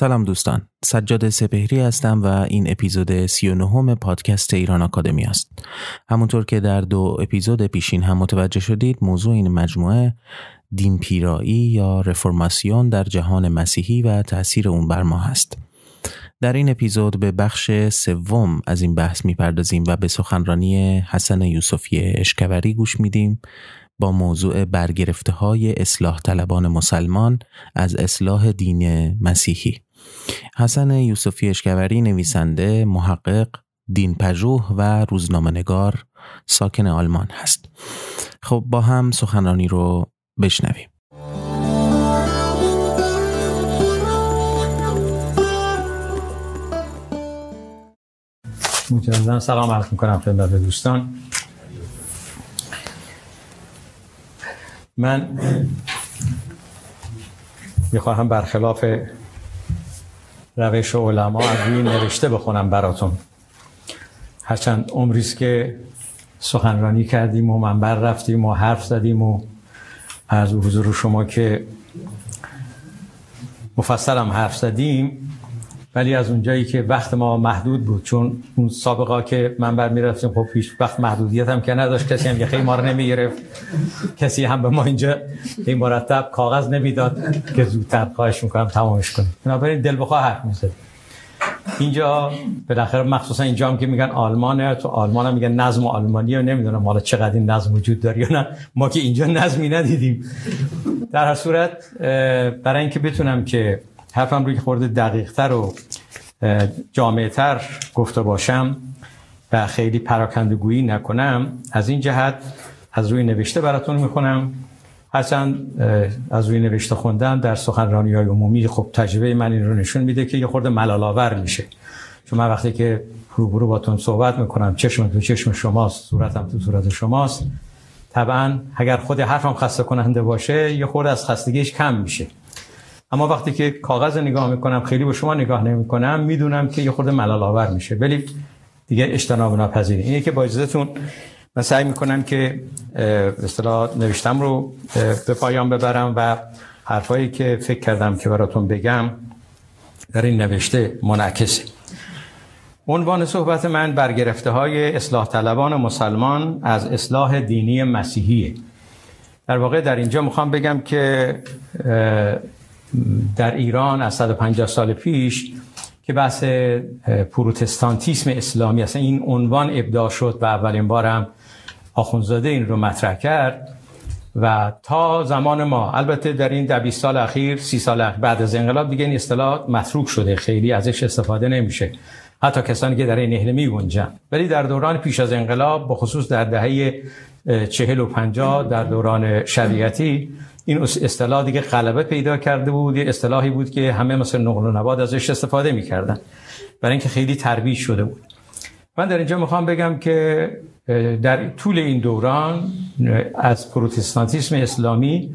سلام دوستان. سجاد سپهری هستم و این اپیزود 39 پادکست ایران آکادمی است. همونطور که در دو اپیزود پیشین هم متوجه شدید موضوع این مجموعه دین پیرایی یا رفرماسیون در جهان مسیحی و تاثیر اون بر ما هست. در این اپیزود به بخش سوم از این بحث می‌پردازیم و به سخنرانی حسن یوسفی اشکوری گوش میدیم با موضوع برگرفته های اصلاح طلبان مسلمان از اصلاح دین مسیحی. حسن یوسفی اشکوری نویسنده محقق دین پژوه و روزنامه‌نگار ساکن آلمان هست. خب با هم سخنرانی رو بشنویم. مجددا سلام عرض می‌کنم خدمت دوستان. من می‌خواهم برخلاف روش علما از روی نوشته بخونم براتون. هرچند عمریست که سخنرانی کردیم و منبر رفتیم و حرف زدیم و از حضور شما که مفصلم حرف زدیم ولی از اونجایی که وقت ما محدود بود چون اون سابقا که من بر می‌رفتیم خب پیش وقت محدودیت هم که نداشت. کسی هم یه ما رو نمی‌گرفت. کسی هم به ما اینجا این مرتب کاغذ نمی‌داد که زودتر خواهش می‌کنم تمامش کنیم بنابراین دل بخواه حرف می‌زد اینجا بالاخره مخصوصا اینجا هم که میگن آلمانه تو آلمان هم میگن نظم آلمانی و نمی‌دونم حالا چقدر این نظم وجود داره یا نه. ما که اینجا نظمی ندیدیم. در هر صورت برای اینکه بتونم که حرفم روی خورده دقیقتر و جامعتر گفته باشم و خیلی پراکندگویی نکنم از این جهت از روی نوشته براتون می‌خونم. هرچند از روی نوشته خوندن در سخنرانی های عمومی خب تجربه من این رو نشون میده که یه خورده ملالاور میشه. چون من وقتی که روبرو باتون صحبت می‌کنم چشم تو چشم شماست صورتم تو صورت شماست طبعا اگر خود حرفم خسته کننده باشه یه خورده از خستگیش کم میشه. اما وقتی که کاغذ نگاه می‌کنم خیلی به شما نگاه نمی‌کنم می‌دونم که یه خورده ملال آور میشه. ولی دیگه اجتناب ناپذیره اینه که با اجازهتون من سعی می‌کنم که اصطلاح نوشتم رو به پایان ببرم و حرفایی که فکر کردم که براتون بگم در این نوشته منعکسه. عنوان صحبت من برگرفته های اصلاح طلبان مسلمان از اصلاح دینی مسیحیه. در واقع در اینجا می‌خوام بگم که در ایران از 150 سال پیش که بحث پروتستانتیسم اسلامی اصلا این عنوان ابداع شد و اولین بارم آخونزاده این رو مطرح کرد و تا زمان ما البته در این ده سال اخیر سی سال اخیر بعد از انقلاب دیگه این اصطلاح متروک شده. خیلی ازش استفاده نمیشه. حتی کسانی که در این نهله می گنجن ولی در دوران پیش از انقلاب بخصوص در دهه چهل و پنجاه در دوران شریعتی این اصطلاح دیگه غلبه پیدا کرده بود. یه اصطلاحی بود که همه مثل نقل و نباد ازش استفاده می‌کردن. برای اینکه خیلی ترویج شده بود. من در اینجا می‌خوام بگم که در طول این دوران از پروتستانتیسم اسلامی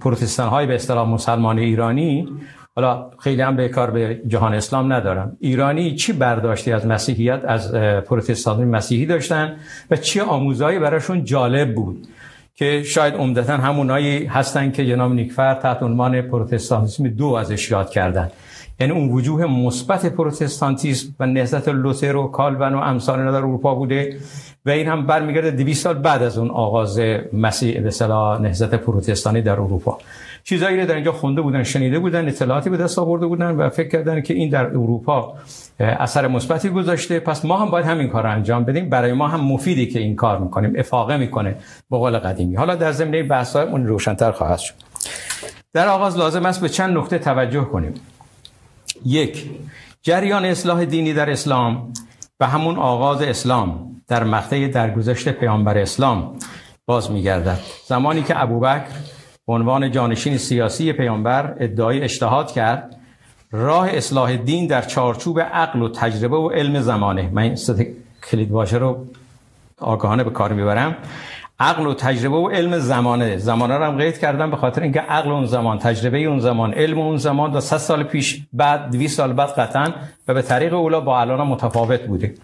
پروتستان های به اصطلاح مسلمان ایرانی حالا خیلی هم به کار به جهان اسلام ندارم. ایرانی چی برداشتی از مسیحیت از پروتستان مسیحی داشتن و چی آموزهایی براشون جالب بود؟ که شاید عمدتا همونایی هستن که جناب نیکفر تحت عنوان پروتستانتیسم دو ازش یاد کردن. یعنی اون وجوه مثبت پروتستانتیسم و نهضت لوتر و کالون و امثال در اروپا بوده و این هم برمیگرده 200 سال بعد از اون آغاز مسیح به نهضت پروتستانی در اروپا. چیزایی رو در اینجا خونده بودن شنیده بودن اطلاعاتی به دست آورده بودن و فکر کردن که این در اروپا اثر مثبتی گذاشته. پس ما هم باید همین کار رو انجام بدیم. برای ما هم مفیدی که این کار می‌کنیم افاقه می‌کنه به قول قدیمی. حالا در زمینه بحث اون روشنتر خواهد شد. در آغاز لازم است به چند نکته توجه کنیم. یک جریان اصلاح دینی در اسلام و همون آغاز اسلام در مقطع درگذشت پیامبر اسلام باز میگردد. زمانی که ابوبکر به عنوان جانشین سیاسی پیامبر ادعای اجتهاد کرد راه اصلاح دین در چارچوب عقل و تجربه و علم زمانه. من این کلید واژه رو آگاهانه به کار می‌برم. عقل و تجربه و علم زمانه. زمانه رو هم قید کردم به خاطر اینکه عقل اون زمان تجربه اون زمان علم اون زمان تا 100 سال پیش بعد 200 سال بعد قطعا و به طریق اولا با الان متفاوت بوده.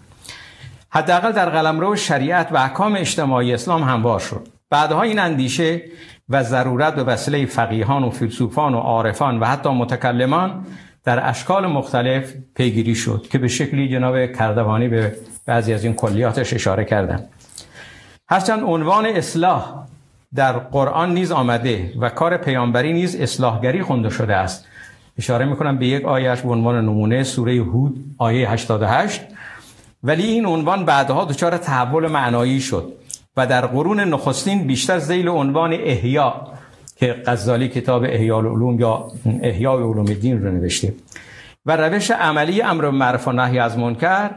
حداقل در قلمرو شریعت و احکام اجتماعی اسلام هموار شد. بعدها این اندیشه و ضرورت به وسیله فقیهان و فیلسوفان و عارفان و حتی متکلمان در اشکال مختلف پیگیری شد که به شکلی جناب کردوانی به بعضی از این کلیاتش اشاره کردن. هرچند عنوان اصلاح در قرآن نیز آمده و کار پیامبری نیز اصلاحگری خونده شده است. اشاره می‌کنم به یک آیش به عنوان نمونه سوره هود آیه 88 ولی این عنوان بعدها دچار تحول معنایی شد. و در قرون نخستین بیشتر زیل عنوان احیا که غزالی کتاب احیا العلوم یا احیا علوم دین رو نوشته. و روش عملی امر معرف و نهی از منکر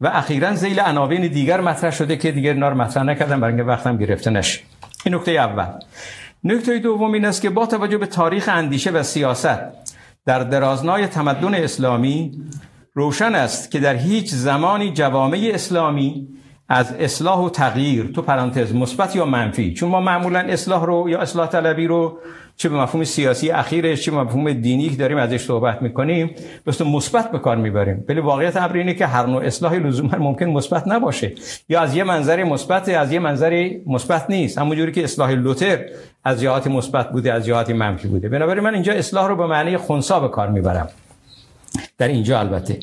و اخیرا زیل عناوین دیگر مطرح شده که دیگر نار مطرح نکردم برای اینکه وقتم گرفته نشه. این نکته اول. نکته دوم این است که با توجه به تاریخ اندیشه و سیاست در درازنای تمدن اسلامی روشن است که در هیچ زمانی جوامع اسلامی از اصلاح و تغییر تو پرانتز مثبت یا منفی؟ چون ما معمولا اصلاح رو یا اصلاح طلبی رو چه به مفهوم سیاسی اخیرش چه به مفهوم دینی که داریم ازش صحبت می‌کنیم بس مثبت به کار می‌بریم. ولی واقعیت امر اینه که هر نوع اصلاحی لزوما ممکن مثبت نباشه. یا از یه منظر مثبت از یه منظر مثبت نیست. همونجوری که اصلاح لوتر از جهات مثبت بوده از جهات منفی بوده. بنابراین من اینجا اصلاح رو به معنی خنثا به کار می‌برم. در اینجا البته.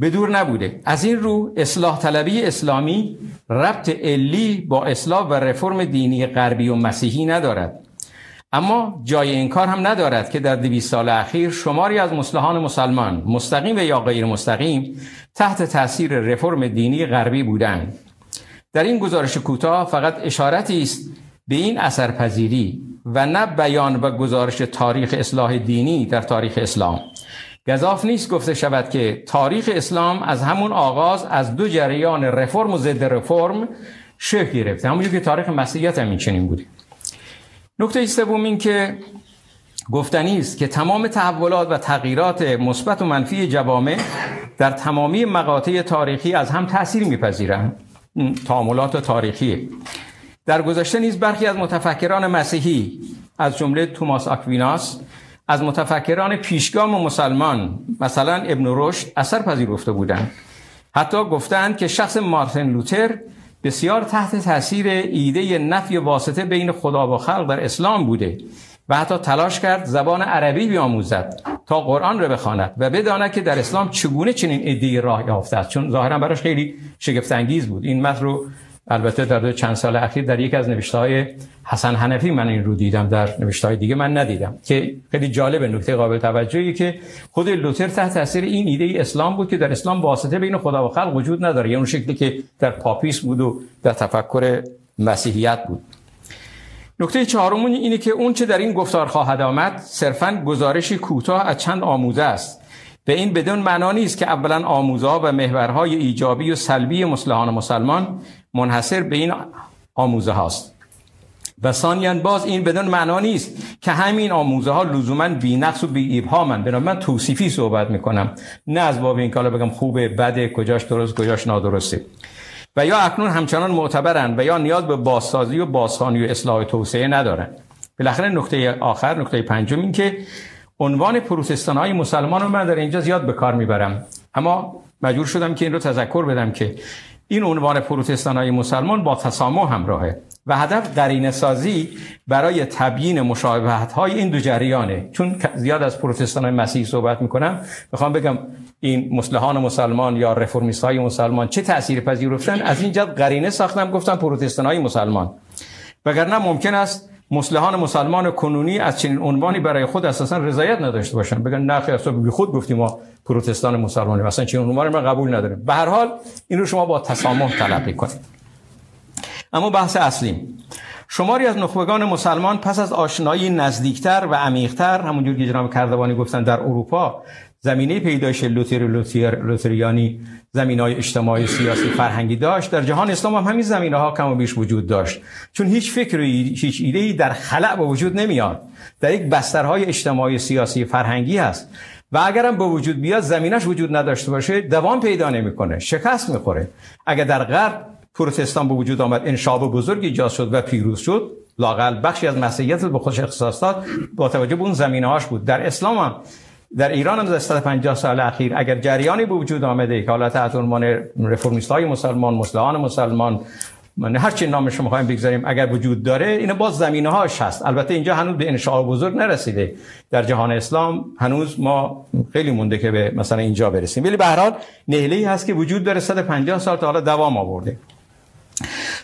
به دور نبوده. از این رو اصلاح طلبی اسلامی ربط علی با اصلاح و رفرم دینی غربی و مسیحی ندارد. اما جای این کار هم ندارد که در دویست سال اخیر شماری از مسلحان مسلمان مستقیم و یا غیر مستقیم تحت تاثیر رفرم دینی غربی بودند. در این گزارش کوتاه فقط اشارتی است به این اثرپذیری و نه بیان و گزارش تاریخ اصلاح دینی در تاریخ اسلام. گذاف نیست گفته شود که تاریخ اسلام از همون آغاز از دو جریان رفرم و ضد رفرم شکل گرفته. همونجور که تاریخ مسیحیت هم چنین بوده. نکته سوم این که گفتنی است که تمام تحولات و تغییرات مثبت و منفی جوامع در تمامی مقاطع تاریخی از هم تاثیر میپذیرند. تعاملات تاریخی. در گذشته نیز برخی از متفکران مسیحی از جمله توماس آکویناس از متفکران پیشگام و مسلمان مثلا ابن رشد اثر پذیرفته بودند. حتی گفتند که شخص مارتن لوتر بسیار تحت تاثیر ایده نفی واسطه بین خدا و خلق در اسلام بوده و حتی تلاش کرد زبان عربی بیاموزد تا قرآن را بخواند و بداند که در اسلام چگونه چنین ایده راه یافته است. چون ظاهرا براش خیلی شگفت انگیز بود. این متن رو البته در چند سال اخیر در یک از نوشته های حسن حنفی من این رو دیدم در نوشته های دیگه من ندیدم که خیلی جالب نکته قابل توجهی که خود لوتر تحت تاثیر این ایده اسلام بود که در اسلام واسطه بین خدا و خلق وجود نداره یعنی اون شکلی که در پاپیسم بود و در تفکر مسیحیت بود. نکته چهارم اینه که اون چه در این گفتار خواهد آمد صرفا گزارشی کوتاه از چند آموزه است. به این بدان معنا نیست که اولا آموزه و محورهای ایجابی و سلبی مصلحان مسلمان منحصر به این آموزه هاست. و ثانیا باز این بدان معنا نیست که همین آموزه ها لزوما بی نقص و بی من من توصیفی صحبت می‌کنم. نه از باب این کالا بگم خوبه بده کجاش درست کجاش نادرسته. و یا اکنون همچنان معتبرند و یا نیاز به بازسازی و بازخوانی و اصلاح توسعه ندارند بالاخره نقطه آخر نقطه پنجم این که عنوان پروتستان های مسلمان رو من در اینجا زیاد به کار می‌برم. اما مجبور شدم که این رو تذکر بدم که این عنوان پروتستان های مسلمان با تسامح همراهه و هدف قرینه سازی برای تبیین مشابهت های این دو جریانه. چون زیاد از پروتستان های مسیح صحبت می‌کنم می‌خوام بگم این مسلحان مسلمان یا رفرمیست های مسلمان چه تأثیر پذیرفتن؟ از این جد قرینه ساختم گفتم پروتستان های مسلمان. وگرنه ممکن است مسلحان مسلمان کنونی از چنین عنوانی برای خود اساسا رضایت نداشته باشن. بگن نه خیر بی خود گفتیم ما پروتستان مسلمانی مثلا چنین عنوانی ما قبول نداریم به هر حال این رو شما با تسامح تلقی کنید. اما بحث اصلی شماری از نخبگان مسلمان پس از آشنایی نزدیکتر و عمیقتر همونجور که جناب کردوانی گفتن در اروپا زمینه پیدایش لوتر لوتر لوتریانی زمین های اجتماعی سیاسی فرهنگی داشت. در جهان اسلام هم همین زمینه ها کم و بیش وجود داشت. چون هیچ فکری هیچ ایده در خلع به وجود نمیاد. در یک بسترهای اجتماعی سیاسی فرهنگی هست. و اگرم به وجود بیاد زمینش وجود نداشته باشه دوام پیدا نمی‌کنه شکست می‌خوره. اگر در غرب پروتستان به وجود آمد انشاب بزرگ ایجاد شد و پیروز شد لاقل بخشی از مسیحیت به خودش اختصاص داد با توجه به اون زمینه هاش بود. در اسلام هم در ایران هم در 150 سال اخیر اگر جریانی به وجود آمده که حالا تحت عنوان رفرمیست های مسلمان مسلمان مسلمان من هر چی نامش رو می‌خوایم بگذاریم اگر وجود داره این باز زمینه هاش هست. البته اینجا هنوز به انشاء بزرگ نرسیده. در جهان اسلام هنوز ما خیلی مونده که به مثلا اینجا برسیم. ولی به هر حال هست که وجود داره 150 سال تا حالا دوام آورده.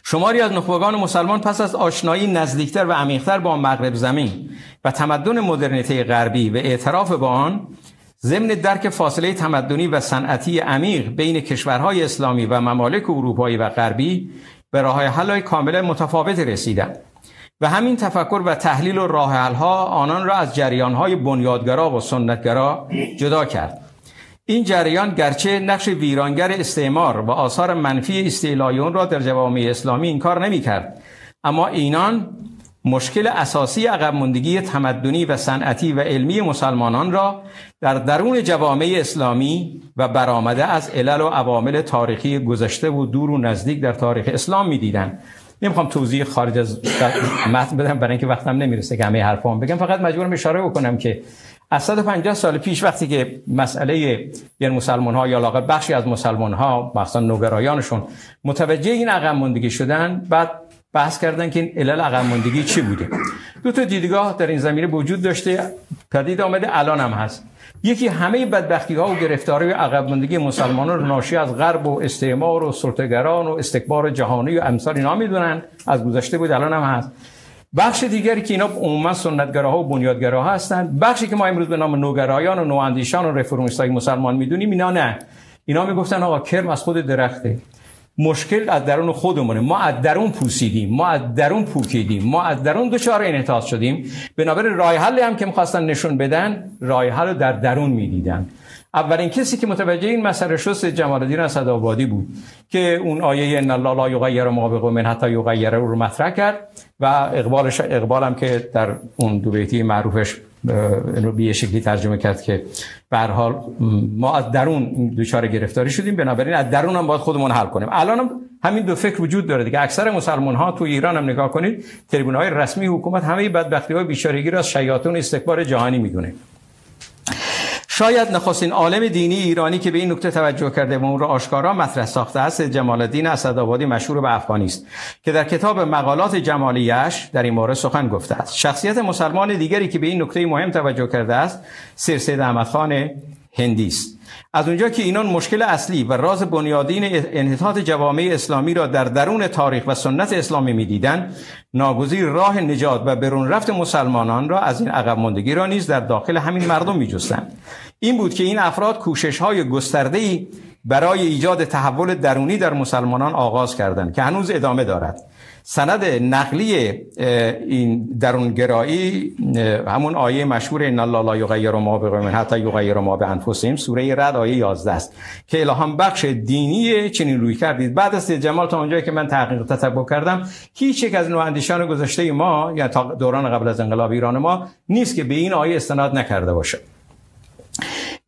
شماری از نخبگان مسلمان پس از آشنایی نزدیکتر و عمیقتر با مغرب زمین و تمدن مدرنیته غربی و اعتراف با آن ضمن درک فاصله تمدنی و صنعتی عمیق بین کشورهای اسلامی و ممالک اروپایی و غربی به راه حل کاملا متفاوت رسیدند و همین تفکر و تحلیل و راه آنان را از های بنیادگرا و سنتگرا جدا کرد. این جریان گرچه نقش ویرانگر استعمار و آثار منفی استعلای را در جوامع اسلامی این کار نمی کرد اما اینان مشکل اساسی عقب ماندگی تمدنی و صنعتی و علمی مسلمانان را در درون جوامع اسلامی و برآمده از علل و عوامل تاریخی گذشته و دور و نزدیک در تاریخ اسلام می‌دیدند. نمی‌خوام توضیح خارج از متن بدم برای اینکه وقتم نمی‌رسه که همه حرفام بگم. فقط مجبورم اشاره بکنم که از 150 سال پیش وقتی که مسئله یعنی مسلمان ها یا لاغر بخشی از مسلمان ها مثلا نوگرایانشون متوجه این عقب ماندگی شدن بعد بحث کردن که این علل عقب ماندگی چی بوده. دو تا دیدگاه در این زمینه وجود داشته پدید آمده الان هم هست. یکی همه بدبختی ها و گرفتاری و عقب ماندگی مسلمانان رو ناشی از غرب و استعمار و سلطه‌گران و استکبار جهانی و امثال اینا می‌دونن از گذشته بود الان هم هست. بخش دیگری که اینا عموما سنتگراها و بنیادگراها هستند. بخشی که ما امروز به نام نوگرایان و نواندیشان و رفرمیستای مسلمان می‌دونیم اینا نه. اینا می‌گفتن آقا کرم از خود درخته. مشکل از درون خودمونه. ما از درون پوسیدیم. ما از درون پوکیدیم. ما از درون دچار انحطاط شدیم. بنابراین راه حلی هم که می‌خواستن نشون بدن راه حل در درون می‌دیدن. اولین کسی که متوجه این مسئله شد جمال الدین اسدآبادی بود که اون آیه ان الله لا یغیر ما بقوم حتی یغیر رو مطرح کرد و اقبالش اقبالم که در اون دو بیتی معروفش رو به شکلی ترجمه کرد که به حال ما از درون دچار گرفتاری شدیم بنابراین از درون هم باید خودمون حل کنیم. الان هم همین دو فکر وجود داره دیگه. اکثر مسلمان ها تو ایران هم نگاه کنید تریبون های رسمی حکومت همه بدبختی های بیچارگی را از شیاطین استکبار جهانی می‌دونه. شاید نخستین عالم دینی ایرانی که به این نکته توجه کرده و اون را آشکارا مطرح ساخته است جمال الدین اسدآبادی مشهور به افغانی است که در کتاب مقالات جمالیش در این مورد سخن گفته است. شخصیت مسلمان دیگری که به این نکته مهم توجه کرده است سید احمد خان هندی است. از اونجا که اینان مشکل اصلی و راز بنیادین انحطاط جوامع اسلامی را در درون تاریخ و سنت اسلامی می‌دیدند ناگزیر راه نجات و برون رفت مسلمانان را از این عقب ماندگی را نیز در داخل همین مردم میجستند. این بود که این افراد کوشش های گسترده برای ایجاد تحول درونی در مسلمانان آغاز کردند که هنوز ادامه دارد. سند نقلی این درونگرایی همون آیه مشهور ان الله لا یغیر ما بقوم حتی یغیر ما بانفسهم سوره رد آیه 11 است که الهام بخش دینی چنین روی کردید. بعد از جمال تا اونجایی که من تحقیق تتبع کردم هیچ یک از نواندیشان گذشته ما یا تا دوران قبل از انقلاب ایران ما نیست که به این آیه استناد نکرده باشه.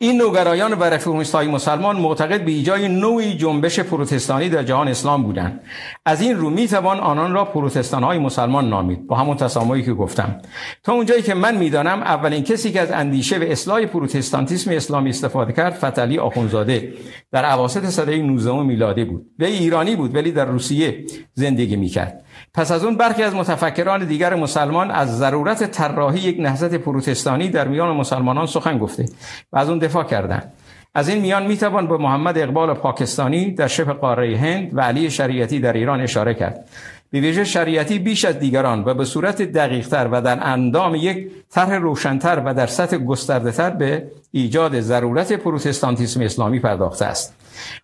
این نوگرایان و رفرمیست های مسلمان معتقد به ایجای نوعی جنبش پروتستانی در جهان اسلام بودند. از این رو می‌توان آنان را پروتستان های مسلمان نامید. با همون تسامحی که گفتم. تا اونجایی که من می‌دانم اولین کسی که از اندیشه به اصلاح پروتستانتیسم اسلامی استفاده کرد فتلی آخونزاده. در اواسط سده 19 میلادی بود. و ایرانی بود ولی در روسیه زندگی می‌کرد. پس از اون برخی از متفکران دیگر مسلمان از ضرورت طراحی یک نهضت پروتستانی در میان مسلمانان سخن گفته. و از اون دفاع کردند از این میان می‌توان به محمد اقبال پاکستانی در شبه قاره هند و علی شریعتی در ایران اشاره کرد. به ویژه شریعتی بیش از دیگران و به صورت دقیقتر و در اندام یک طرح روشنتر و در سطح گستردهتر به ایجاد ضرورت پروتستانتیسم اسلامی پرداخته است.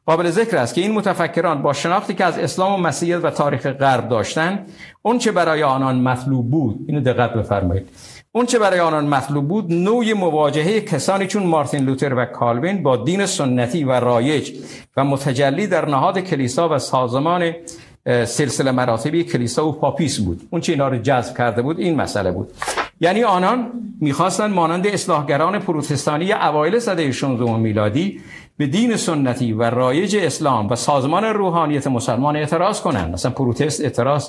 قابل ذکر است که این متفکران با شناختی که از اسلام و مسیحیت و تاریخ غرب داشتند اون چه برای آنان مطلوب بود اینو دقت بفرمایید. اون چه برای آنان مطلوب بود نوع مواجهه کسانی چون مارتین لوتر و کالوین با دین سنتی و رایج و متجلی در نهاد کلیسا و سازمان سلسله مراتبی کلیسا و پاپیسم بود. اون چه اینا رو جذب کرده بود این مسئله بود. یعنی آنان می‌خواستند مانند اصلاحگران پروتستانی اوایل سده 16 میلادی به دین سنتی و رایج اسلام و سازمان روحانیت مسلمان اعتراض کنند. مثلا protest اعتراض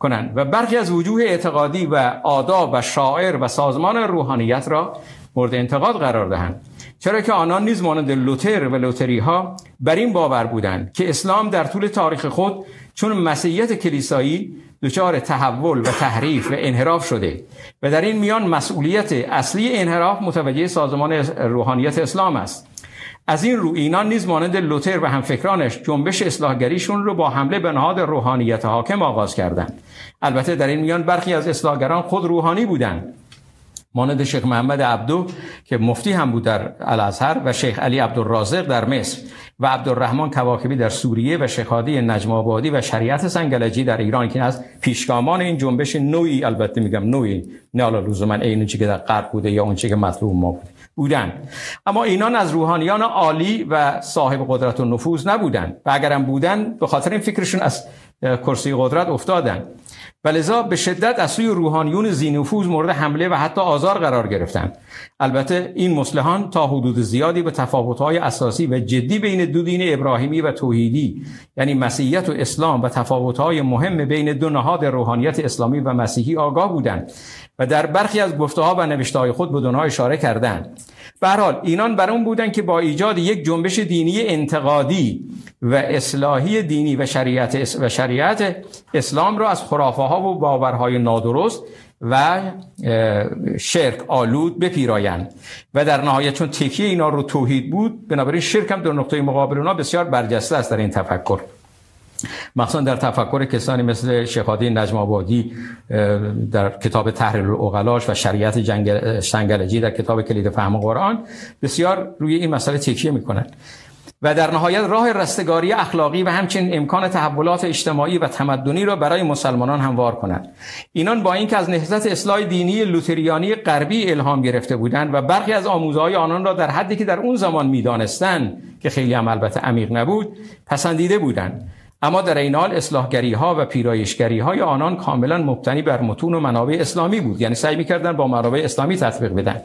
کنند. و برخی از وجوه اعتقادی و آداب و شعائر و سازمان روحانیت را مورد انتقاد قرار دهند. چرا که آنان نیز مانند لوتر و لوتری ها بر این باور بودند که اسلام در طول تاریخ خود چون مسیحیت کلیسایی دچار تحول و تحریف و انحراف شده و در این میان مسئولیت اصلی انحراف متوجه سازمان روحانیت اسلام است. از این رو اینان نیز مانند لوتر و همفکرانش جنبش اصلاحگریشون رو با حمله به نهاد روحانیت حاکم آغاز کردند. البته در این میان برخی از اصلاحگران خود روحانی بودند. مانند شیخ محمد عبدو که مفتی هم بود در الازهر و شیخ علی عبدالرازق در مصر و عبدالرحمن کواکبی در سوریه و شیخ هادی نجم آبادی و شریعت سنگلجی در ایران که از پیشگامان این جنبش نوعی البته میگم نوعی نه حالا لزوما عین که در غرب بوده یا اون که مطلوب ما بوده. بودن. اما اینان از روحانیان عالی و صاحب قدرت و نفوذ نبودند و اگرم بودن به خاطر این فکرشون از کرسی قدرت افتادن. و لذا به شدت از سوی روحانیون زینفوز مورد حمله و حتی آزار قرار گرفتند البته این مسلحان تا حدود زیادی به تفاوت‌های اساسی و جدی بین دو دین ابراهیمی و توحیدی یعنی مسیحیت و اسلام و تفاوت‌های مهم بین دو نهاد روحانیت اسلامی و مسیحی آگاه بودند. و در برخی از گفته‌ها و نوشته‌های خود به دونها اشاره کردند. به حال اینان بر اون بودن که با ایجاد یک جنبش دینی انتقادی و اصلاحی دینی و شریعت و شریعت اسلام را از خرافه ها و باورهای نادرست و شرک آلود بپیرایند. و در نهایت چون تکیه اینا رو توحید بود بنابراین شرک هم در نقطه مقابل اونا بسیار برجسته است در این تفکر. مخصوصا در تفکر کسانی مثل شیخادی نجم آبادی در کتاب تحریر الاغلاش و شریعت جنگل شنگلجی در کتاب کلید فهم قرآن بسیار روی این مسئله تکیه می‌کنند و در نهایت راه رستگاری اخلاقی و همچنین امکان تحولات اجتماعی و تمدنی را برای مسلمانان هموار کنند. اینان با اینکه از نهضت اصلاح دینی لوتریانی غربی الهام گرفته بودند و برخی از آموزهای آنان را در حدی که در اون زمان می‌دانستند که خیلی هم البته عمیق نبود پسندیده بودند. اما در این حال اصلاحگری ها و پیرایشگری های آنان کاملا مبتنی بر متون و منابع اسلامی بود. یعنی سعی می‌کردن با منابع اسلامی تطبیق بدن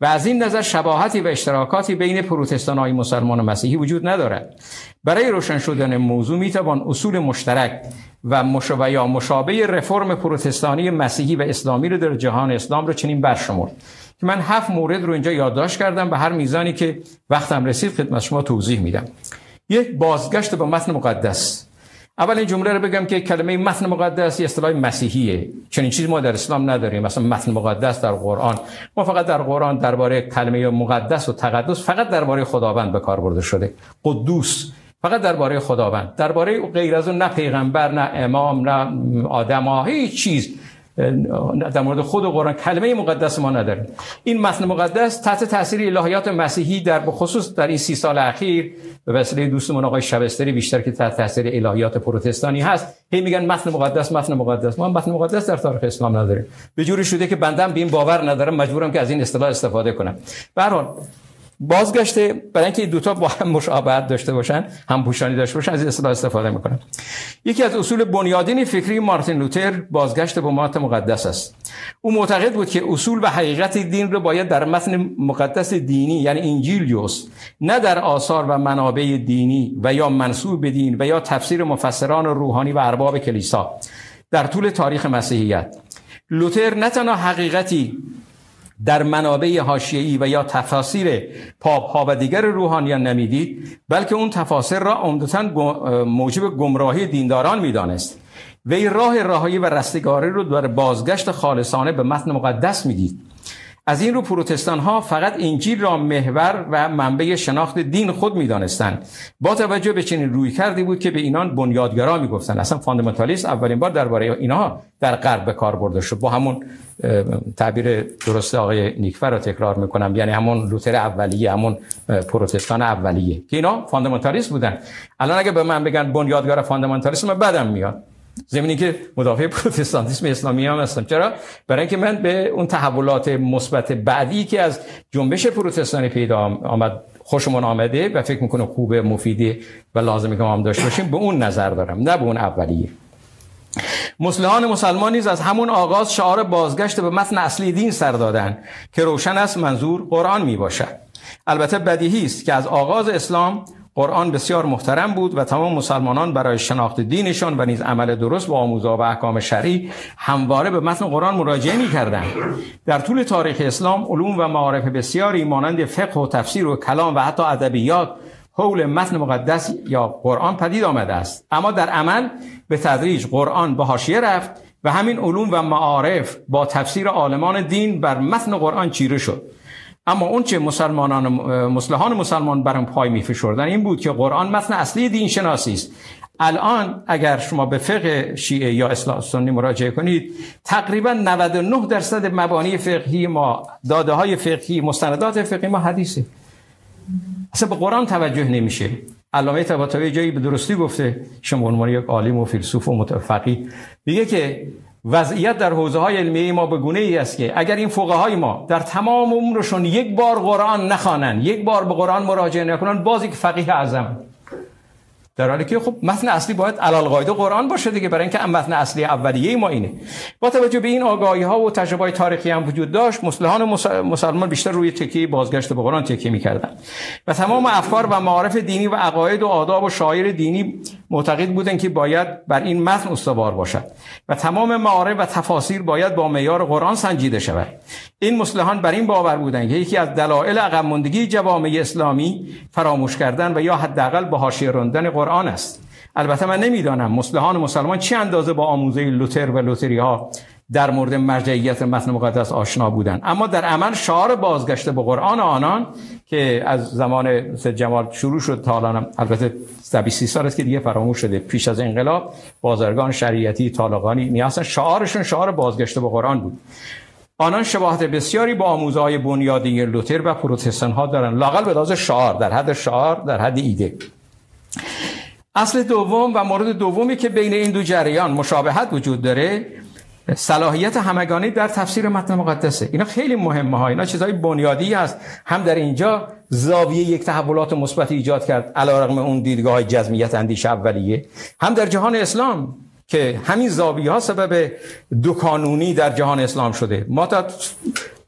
و از این نظر شباهتی و اشتراکاتی بین پروتستان های مسلمان و مسیحی وجود ندارد. برای روشن شدن موضوع می‌توان اصول مشترک و مشابه یا مشابه رفرم پروتستانی مسیحی و اسلامی رو در جهان اسلام رو چنین برشمرد. که من هفت مورد رو اینجا یادداشت کردم به هر میزانی که وقتم رسید خدمت شما توضیح میدم. یک بازگشت به متن مقدس. اول این جمله رو بگم که کلمه متن مقدس یه اصطلاح مسیحیه. چنین چیزی ما در اسلام نداریم. مثلا متن مقدس در قرآن. ما فقط در قرآن درباره کلمه مقدس و تقدس فقط درباره خداوند به کار برده شده. قدوس فقط درباره خداوند. درباره غیر از اون نه پیغمبر نه امام نه آدم هیچ چیز. در مورد خود قرآن کلمه مقدس ما نداریم. این متن مقدس تحت تاثیر الهیات مسیحی در بخصوص در این سی سال اخیر به وسیله دوستمون آقای شبستری بیشتر که تحت تاثیر الهیات پروتستانی هست. هی میگن متن مقدس متن مقدس. ما متن مقدس در تاریخ اسلام نداریم. به جوری شده که بندم به این باور ندارم. مجبورم که از این اصطلاح استفاده کنم. به بازگشته برای اینکه دوتا با هم مشابهت داشته باشن هم پوشانی داشته باشن از این اصطلاح استفاده می‌کنن یکی از اصول بنیادین فکری مارتین لوتر بازگشت به مات مقدس است. او معتقد بود که اصول و حقیقت دین رو باید در متن مقدس دینی یعنی انجیل جست نه در آثار و منابع دینی و یا منصوب به دین و یا تفسیر مفسران روحانی و ارباب کلیسا. در طول تاریخ مسیحیت. لوتر نه تنها حقیقتی در منابع حاشیه‌ای و یا تفاسیر پاپ ها و دیگر روحانیان نمی‌دید بلکه اون تفاسیر را عمدتا موجب گمراهی دینداران می‌دانست. وی راه راهی و رستگاری رو در بازگشت خالصانه به متن مقدس می‌دید. از این رو پروتستان ها فقط انجیل را محور و منبع شناخت دین خود می‌دانستند با توجه به چنین روی کردی بود که به اینان بنیادگرا می‌گفتند اصلا فاندامنتالیست اولین بار درباره اینها در غرب به کار برده شد. با همون تعبیر درست آقای نیکفر را تکرار می‌کنم. یعنی همون لوتر اولیه همون پروتستان اولیه. که اینا فاندامنتالیست بودن. الان اگه به من بگن بنیادگار فاندامنتالیسم بدم میاد. زمینی که مدافع پروتستانتیسم اسلامی هم هستم. چرا؟ برای اینکه من به اون تحولات مثبت بعدی که از جنبش پروتستانی پیدا آمد خوشمون آمده و فکر می‌کنه خوبه مفیده و لازمه که ما هم داشته باشیم به اون نظر دارم نه به اون اولیه. مسلحان مسلمان نیز از همون آغاز شعار بازگشت به متن اصلی دین سر دادن که روشن است منظور قرآن می باشد البته بدیهی است که از آغاز اسلام قرآن بسیار محترم بود و تمام مسلمانان برای شناخت دینشان و نیز عمل درست با آموزها و احکام شرعی همواره به متن قرآن مراجعه می کردن. در طول تاریخ اسلام علوم و معارف بسیاری مانند فقه و تفسیر و کلام و حتی ادبیات حول متن مقدس یا قرآن پدید آمده است اما در عمل به تدریج قرآن به حاشیه رفت و همین علوم و معارف با تفسیر عالمان دین بر متن قرآن چیره شد اما اون چه مسلمانان مسلحان مسلمان برم پای می فشردن این بود که قرآن متن اصلی دین شناسی است. الان اگر شما به فقه شیعه یا اسلام سنی مراجعه کنید تقریبا 99 درصد مبانی فقهی ما داده های فقهی مستندات فقهی ما حدیثه. اصلا به قرآن توجه نمیشه. علامه طباطبایی جایی به درستی گفته شما عنوان یک عالم و فیلسوف و متفقی میگه که وضعیت در حوزه های علمیه ما به گونه ای است که اگر این فقه های ما در تمام عمرشون یک بار قرآن نخوانن یک بار به قرآن مراجعه نکنن بازی که فقیه اعظم. در حالی که خب متن اصلی باید علال قاعده قرآن باشه دیگه برای اینکه متن اصلی اولیه ما اینه. با توجه به این آگاهی ها و تجربه های تاریخی هم وجود داشت مسلمان مسلمان بیشتر روی تکیه بازگشت به قرآن تکیه می‌کردن. و تمام افکار و معارف دینی و عقاید و آداب و شاعر دینی معتقد بودن که باید بر این متن استوار باشد و تمام معارف و تفاسیر باید با معیار قرآن سنجیده شود. این مسلحان بر این باور بودند که یکی از دلایل عقب ماندگی جوامع اسلامی فراموش کردن و یا حداقل به حاشیه راندن قرآن است. البته من نمی‌دانم مسلحان مسلمان چه اندازه با آموزه لوتر و لوتری ها در مورد مرجعیت متن مقدس آشنا بودند. اما در عمل شعار بازگشته به قرآن آنان که از زمان سید جمال شروع شد تا الان البته 20 سال است که دیگه فراموش شده. پیش از انقلاب بازرگان شریعتی طالقانی نیاسن شعارشون شعار بازگشته به قرآن بود. آنان شباهت بسیاری با آموزه های بنیادی لوتر و پروتستان ها دارن لاقل به شعار در حد شعار در حد ایده. اصل دوم و مورد دومی که بین این دو جریان مشابهت وجود داره صلاحیت همگانی در تفسیر متن مقدسه. اینا خیلی مهمه ها. اینا چیزهای بنیادی هست. هم در اینجا زاویه یک تحولات مثبت ایجاد کرد علیرغم اون دیدگاه جزمیت اندیش اولیه. هم در جهان اسلام که همین زاویه ها سبب دو کانونی در جهان اسلام شده. ما تا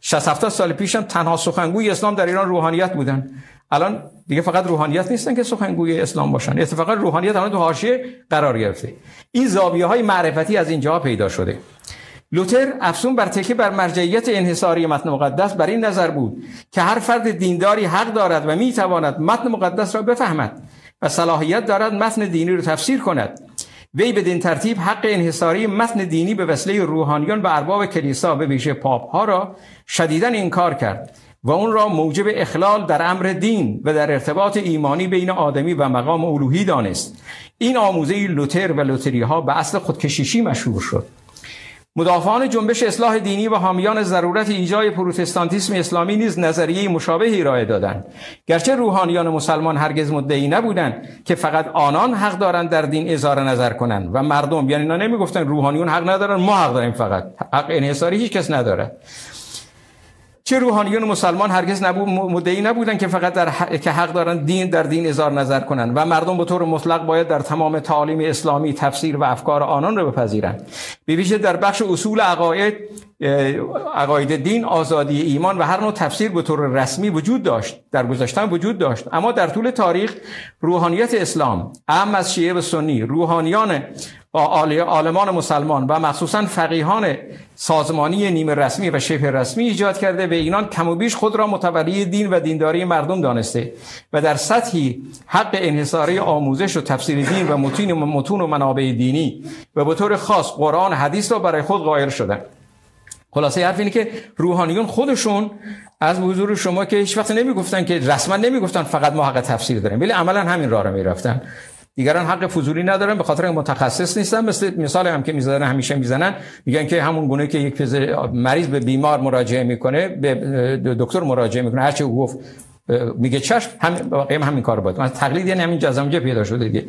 60 سال پیش هم تنها سخنگوی اسلام در ایران روحانیت بودن. الان دیگه فقط روحانیت نیستن که سخنگوی اسلام باشن. اتفاقا روحانیت الان تو حاشیه قرار گرفته. این زاویه های معرفتی از اینجا پیدا شده. لوتر افسون بر تکیه بر مرجعیت انحصاری متن مقدس بر این نظر بود که هر فرد دینداری حق دارد و می‌تواند متن مقدس را بفهمد و صلاحیت دارد متن دینی را تفسیر کند. وی بدین ترتیب حق انحصاری متن دینی به وسیله روحانیان و ارباب کلیسا به ویژه پاپ ها را شدیدا انکار کرد. و اون را موجب اخلال در امر دین و در ارتباط ایمانی بین آدمی و مقام الوهی دانست. این آموزه لوتر و لوتری ها به اصل خودکشیشی مشهور شد. مدافعان جنبش اصلاح دینی و حامیان ضرورت ایجای پروتستانتیسم اسلامی نیز نظریه مشابهی ارائه دادند. گرچه روحانیان مسلمان هرگز مدعی نبودند که فقط آنان حق دارند در دین اظهار نظر کنند و مردم یعنی اینا نمی‌گفتن روحانیون حق ندارن ما حق داریم فقط. حق انحصاری هیچ کس نداره. چه روحانیون مسلمان هرگز نبود مدعی نبودن که فقط در که حق دارن دین در دین اظهار نظر کنند و مردم به طور مطلق باید در تمام تعالیم اسلامی تفسیر و افکار آنان را بپذیرند به ویژه در بخش اصول عقاید عقاید دین آزادی ایمان و هر نوع تفسیر به طور رسمی وجود داشت در گذشته وجود داشت. اما در طول تاریخ روحانیت اسلام اهم از شیعه و سنی روحانیان عالمان مسلمان و مخصوصا فقیهان سازمانی نیمه رسمی و شبه رسمی ایجاد کرده و اینان کم و بیش خود را متولی دین و دینداری مردم دانسته و در سطحی حق انحصاری آموزش و تفسیر دین و متون و متون و منابع دینی و به طور خاص قرآن حدیث را برای خود قائل شدند. خلاصه حرف اینه که روحانیون خودشون از حضور شما که هیچ وقت نمی‌گفتن که رسما نمی‌گفتن فقط ما حق تفسیر داریم. ولی عملا همین راه رو می‌رفتن. دیگران حق فضولی ندارن به خاطر متخصص نیستن. مثل مثال هم که می‌زنن همیشه می‌زنن. میگن که همون گونه که یک مریض به بیمار مراجعه می‌کنه به دکتر مراجعه می‌کنه. هر چه گفت میگه چشم همین واقعا همین کار باید من تقلید یعنی همین جزمجه پیدا شده دیگه.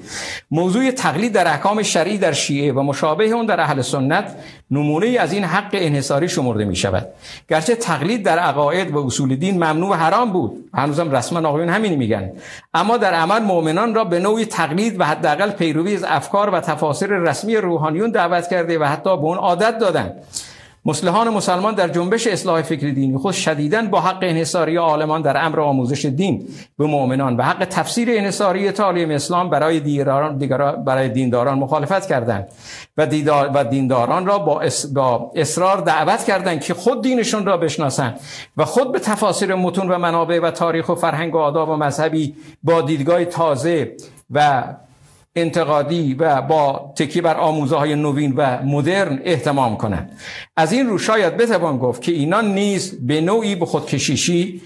موضوع تقلید در احکام شرعی در شیعه و مشابه اون در اهل سنت نمونه ای از این حق انحصاری شمرده می شود گرچه تقلید در عقاید و اصول دین ممنوع و حرام بود. هنوزم رسما آقایون همین میگن. اما در عمل مؤمنان را به نوعی تقلید و حداقل پیروی از افکار و تفاسیر رسمی روحانیون دعوت کرده و حتی به اون عادت دادند مسلحان مسلمان در جنبش اصلاح فکر دینی خود شدیداً با حق انحصاری عالمان در امر آموزش دین به مؤمنان و حق تفسیر انحصاری تعالیم اسلام برای دیگران برای دینداران مخالفت کردند و, و دینداران را با, با اصرار دعوت کردند که خود دینشون را بشناسند و خود به تفاسیر متون و منابع و تاریخ و فرهنگ و آداب و مذهبی با دیدگاه تازه و انتقادی و با تکی بر آموزه های نوین و مدرن احتمام کنند. از این رو شاید بتوان گفت که اینان نیز به نوعی به خودکشیشی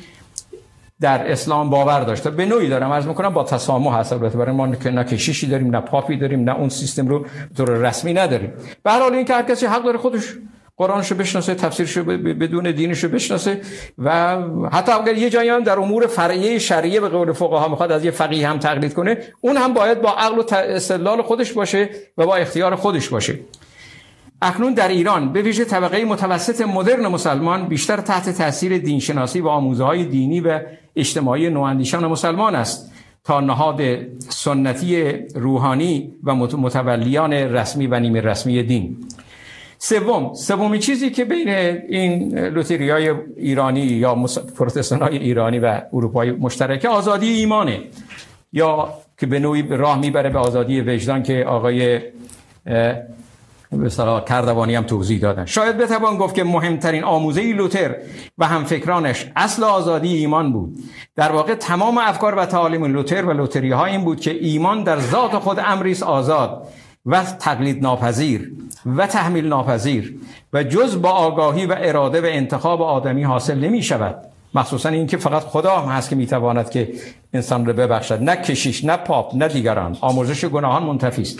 در اسلام باور داشته. به نوعی دارم عرض می‌کنم با تسامح هست البته. برای ما نه کشیشی داریم نه پاپی داریم نه اون سیستم رو طور رسمی نداریم. به هر حال این که هر کسی حق داره خودش قرآنشو بشناسه تفسیرشو بدون دینشو بشناسه و حتی اگر یه جایی هم در امور فرعیه شریعه به قول فقها می‌خواد از یه فقیه هم تقلید کنه اون هم باید با عقل و استدلال خودش باشه و با اختیار خودش باشه. اکنون در ایران به ویژه طبقه متوسط مدرن مسلمان بیشتر تحت تاثیر دینشناسی و آموزه های دینی و اجتماعی نواندیشان مسلمان است. تا نهاد سنتی روحانی و متولیان رسمی و نیمه رسمی دین. سوم سومی چیزی که بین این لوتری های ایرانی یا پروتستان های ایرانی و اروپایی مشترکه آزادی ایمانه یا که به نوعی راه می‌بره به آزادی وجدان که آقای به کردوانی هم توضیح دادن. شاید بتوان گفت که مهمترین آموزه لوتر و همفکرانش اصل آزادی ایمان بود. در واقع تمام افکار و تعالیم لوتر و لوتری ها این بود که ایمان در ذات خود امریس آزاد و تقلید ناپذیر و تحمیل ناپذیر و جز با آگاهی و اراده و انتخاب آدمی حاصل نمی شود. مخصوصا اینکه فقط خدا هم هست که می‌تواند که انسان رو ببخشد. نه کشیش نه پاپ نه دیگران. آموزش گناهان منتفی است.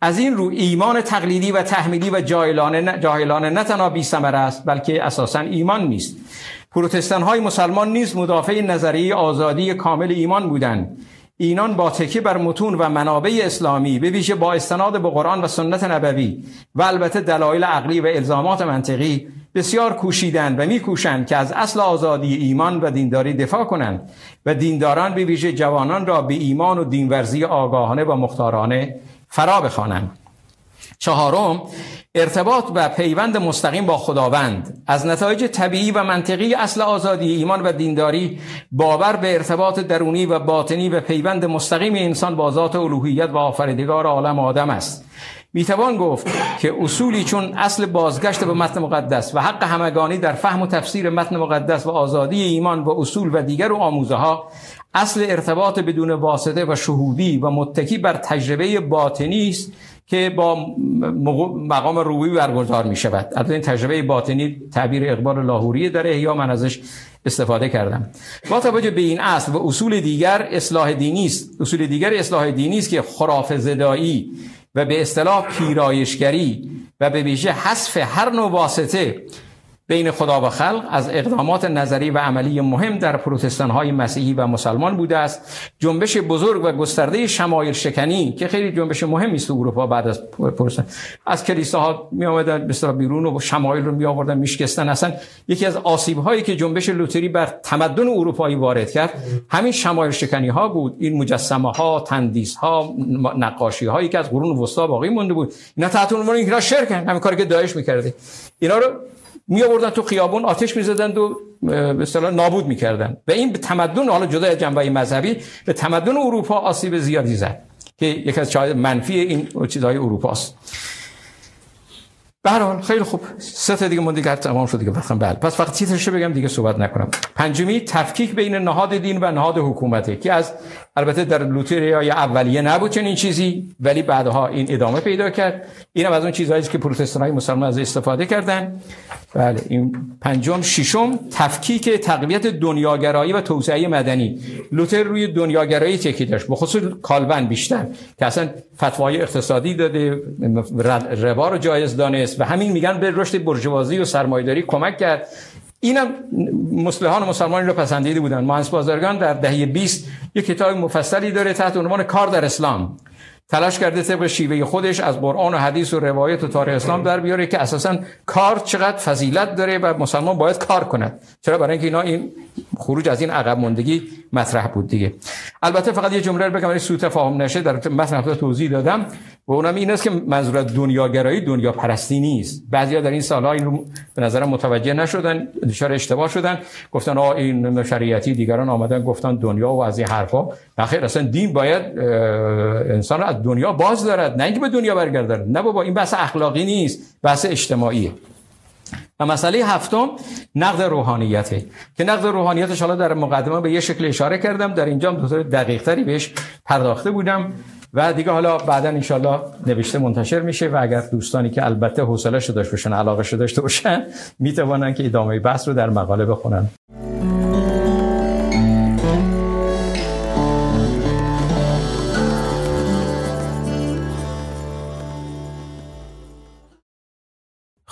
از این رو ایمان تقلیدی و تحمیلی و جاهلانه جاهلانه نه تنها بی است بلکه اساسا ایمان نیست. پروتستان های مسلمان نیز مدافع نظریه آزادی کامل ایمان بودند. اینان با تکیه بر متون و منابع اسلامی به ویژه با استناد به قرآن و سنت نبوی و البته دلایل عقلی و الزامات منطقی بسیار کوشیدند و میکوشند که از اصل آزادی ایمان و دینداری دفاع کنند و دینداران به ویژه جوانان را به ایمان و دینورزی آگاهانه و مختارانه فرا بخوانند. چهارم ارتباط و پیوند مستقیم با خداوند. از نتایج طبیعی و منطقی اصل آزادی ایمان و دینداری باور به ارتباط درونی و باطنی و پیوند مستقیم انسان با ذات الوهیت و آفریدگار عالم آدم است. می‌توان گفت که اصولی چون اصل بازگشت به متن مقدس و حق همگانی در فهم و تفسیر متن مقدس و آزادی ایمان و اصول و دیگر و آموزه ها اصل ارتباط بدون واسطه و شهودی و متکی بر تجربه باطنی است که با مقام روی برگزار می شود البته این تجربه باطنی تعبیر اقبال لاهوری داره. یا من ازش استفاده کردم. با توجه به این اصل و اصول دیگر اصلاح دینی است. اصول دیگر اصلاح دینی است که خراف زدایی و به اصطلاح پیرایشگری و به ویژه حذف هر نوع واسطه بین خدا و خلق از اقدامات نظری و عملی مهم در پروتستان های مسیحی و مسلمان بوده است. جنبش بزرگ و گسترده شمایل شکنی که خیلی جنبش مهمی است اروپا بعد از پروتستان. از کلیساها می آمدن به بیرون و شمایل رو می آوردن میشکستن. اصلا یکی از آسیب هایی که جنبش لوتری بر تمدن اروپایی وارد کرد همین شمایل شکنی ها بود. این مجسمه ها تندیس ها نقاشی هایی که از قرون وسطا باقی مونده بود. اینا تحت عنوان اینا شرک همین کاری که داعش می‌کرده. اینا رو می آوردن تو خیابون آتش می‌زدند و به اصطلاح نابود می‌کردن. و این به تمدن حالا جدا جنبه مذهبی به تمدن اروپا آسیب زیادی زد که یک از منفی این چیزهای اروپاست. به خیلی خوب. سه تا دیگه من دیگه تمام شد دیگه. بخوام بله پس فقط تیترش بگم دیگه صحبت نکنم. پنجمی تفکیک بین نهاد دین و نهاد حکومته که از البته در لوتریا یا اولیه نبود چنین چیزی ولی بعدها این ادامه پیدا کرد. اینم از اون چیزهایی که پروتستان های مسلمان از استفاده کردن. بله این پنجم ششم تفکیک تقویت دنیاگرایی و توسعه مدنی. لوتر روی دنیاگرایی تکی داشت به خصوص کالون بیشتر که اصلا فتوای اقتصادی داده ربا رو جایز دانست و همین میگن به رشد برجوازی و سرمایداری کمک کرد. اینم مسلحان مسلمانی رو پسندیده بودن. مهندس بازرگان در دهه 20 یک کتاب مفصلی داره تحت عنوان کار در اسلام. تلاش کرده طبق شیوه خودش از قرآن و حدیث و روایت و تاریخ اسلام در بیاره که اساسا کار چقدر فضیلت داره و مسلمان باید کار کند. چرا؟ برای اینکه اینا این خروج از این عقب ماندگی مطرح بود دیگه. البته فقط یه جمله رو بگم برای سوء تفاهم نشه در متن توضیح دادم. و اونم این است که منظور دنیاگرایی دنیا پرستی نیست. بعضیا در این سالها این رو به نظرم متوجه نشدن دچار اشتباه شدن. گفتن آ این شریعتی دیگران آمدن گفتن دنیا و از این حرفا. بخیر اصلا دین باید انسان از دنیا باز دارد نه اینکه به دنیا برگردد نه بابا این بحث اخلاقی نیست بحث اجتماعیه. و مسئله هفتم نقد روحانیته. که نقد روحانیتش حالا در مقدمه به یه شکل اشاره کردم در اینجا دو دقیق تری بهش پرداخته بودم و دیگه حالا بعدا انشالله نوشته منتشر میشه و اگر دوستانی که البته حوصله داشته باشن علاقه داشته باشن می‌توانن که ادامه بحث رو در مقاله بخونن.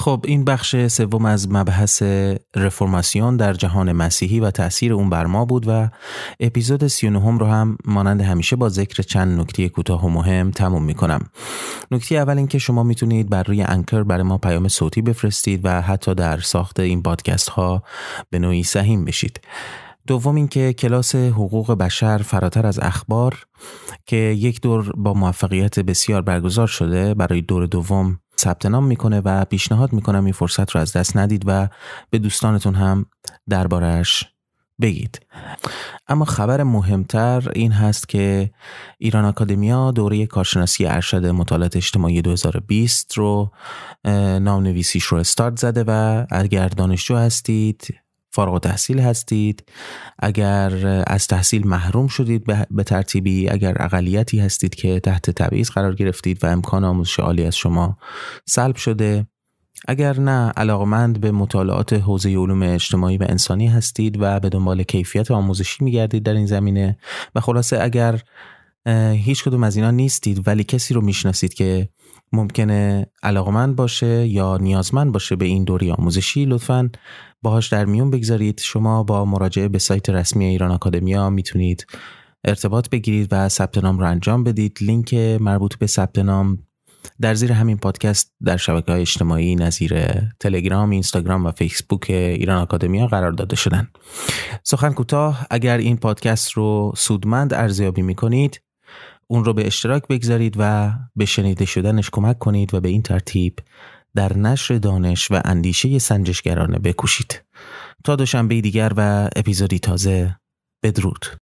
خب این بخش سوم از مبحث رفرماسیون در جهان مسیحی و تاثیر اون بر ما بود و اپیزود 39 رو هم مانند همیشه با ذکر چند نکته کوتاه و مهم تموم می‌کنم. نکته اول اینکه شما می‌تونید بر روی انکر برای ما پیام صوتی بفرستید و حتی در ساخت این پادکست ها به نوعی سهیم بشید. دوم اینکه کلاس حقوق بشر فراتر از اخبار که یک دور با موفقیت بسیار برگزار شده برای دور دوم ثبت نام می‌کنه و پیشنهاد می‌کنم این فرصت رو از دست ندید و به دوستانتون هم دربارش بگید. اما خبر مهمتر این هست که ایران اکادمیا دوره کارشناسی ارشد مطالعات اجتماعی 2020 رو نام نویسیش رو استارت زده و اگر دانشجو هستید. فارغ تحصیل هستید. اگر از تحصیل محروم شدید به ترتیبی اگر اقلیتی هستید که تحت تبعیض قرار گرفتید و امکان آموزش عالی از شما سلب شده. اگر نه علاقمند به مطالعات حوزه علوم اجتماعی و انسانی هستید و به دنبال کیفیت آموزشی میگردید در این زمینه. و خلاصه اگر هیچ کدوم از اینا نیستید ولی کسی رو می‌شناسید که ممکنه علاقمند باشه یا نیازمند باشه به این دوری آموزشی لطفا باهاش در میون بگذارید شما با مراجعه به سایت رسمی ایران آکادمیا می‌تونید ارتباط بگیرید و ثبت نام رو انجام بدید لینک مربوط به ثبت نام در زیر همین پادکست در شبکه های اجتماعی نظیر تلگرام، اینستاگرام و فیسبوک ایران آکادمیا قرار داده شدن. سخن کوتاه اگر این پادکست رو سودمند ارزیابی می کنید اون رو به اشتراک بگذارید و به شنیده شدنش کمک کنید و به این ترتیب در نشر دانش و اندیشه سنجشگرانه بکوشید. تا دوشنبه دیگر و اپیزودی تازه بدرود.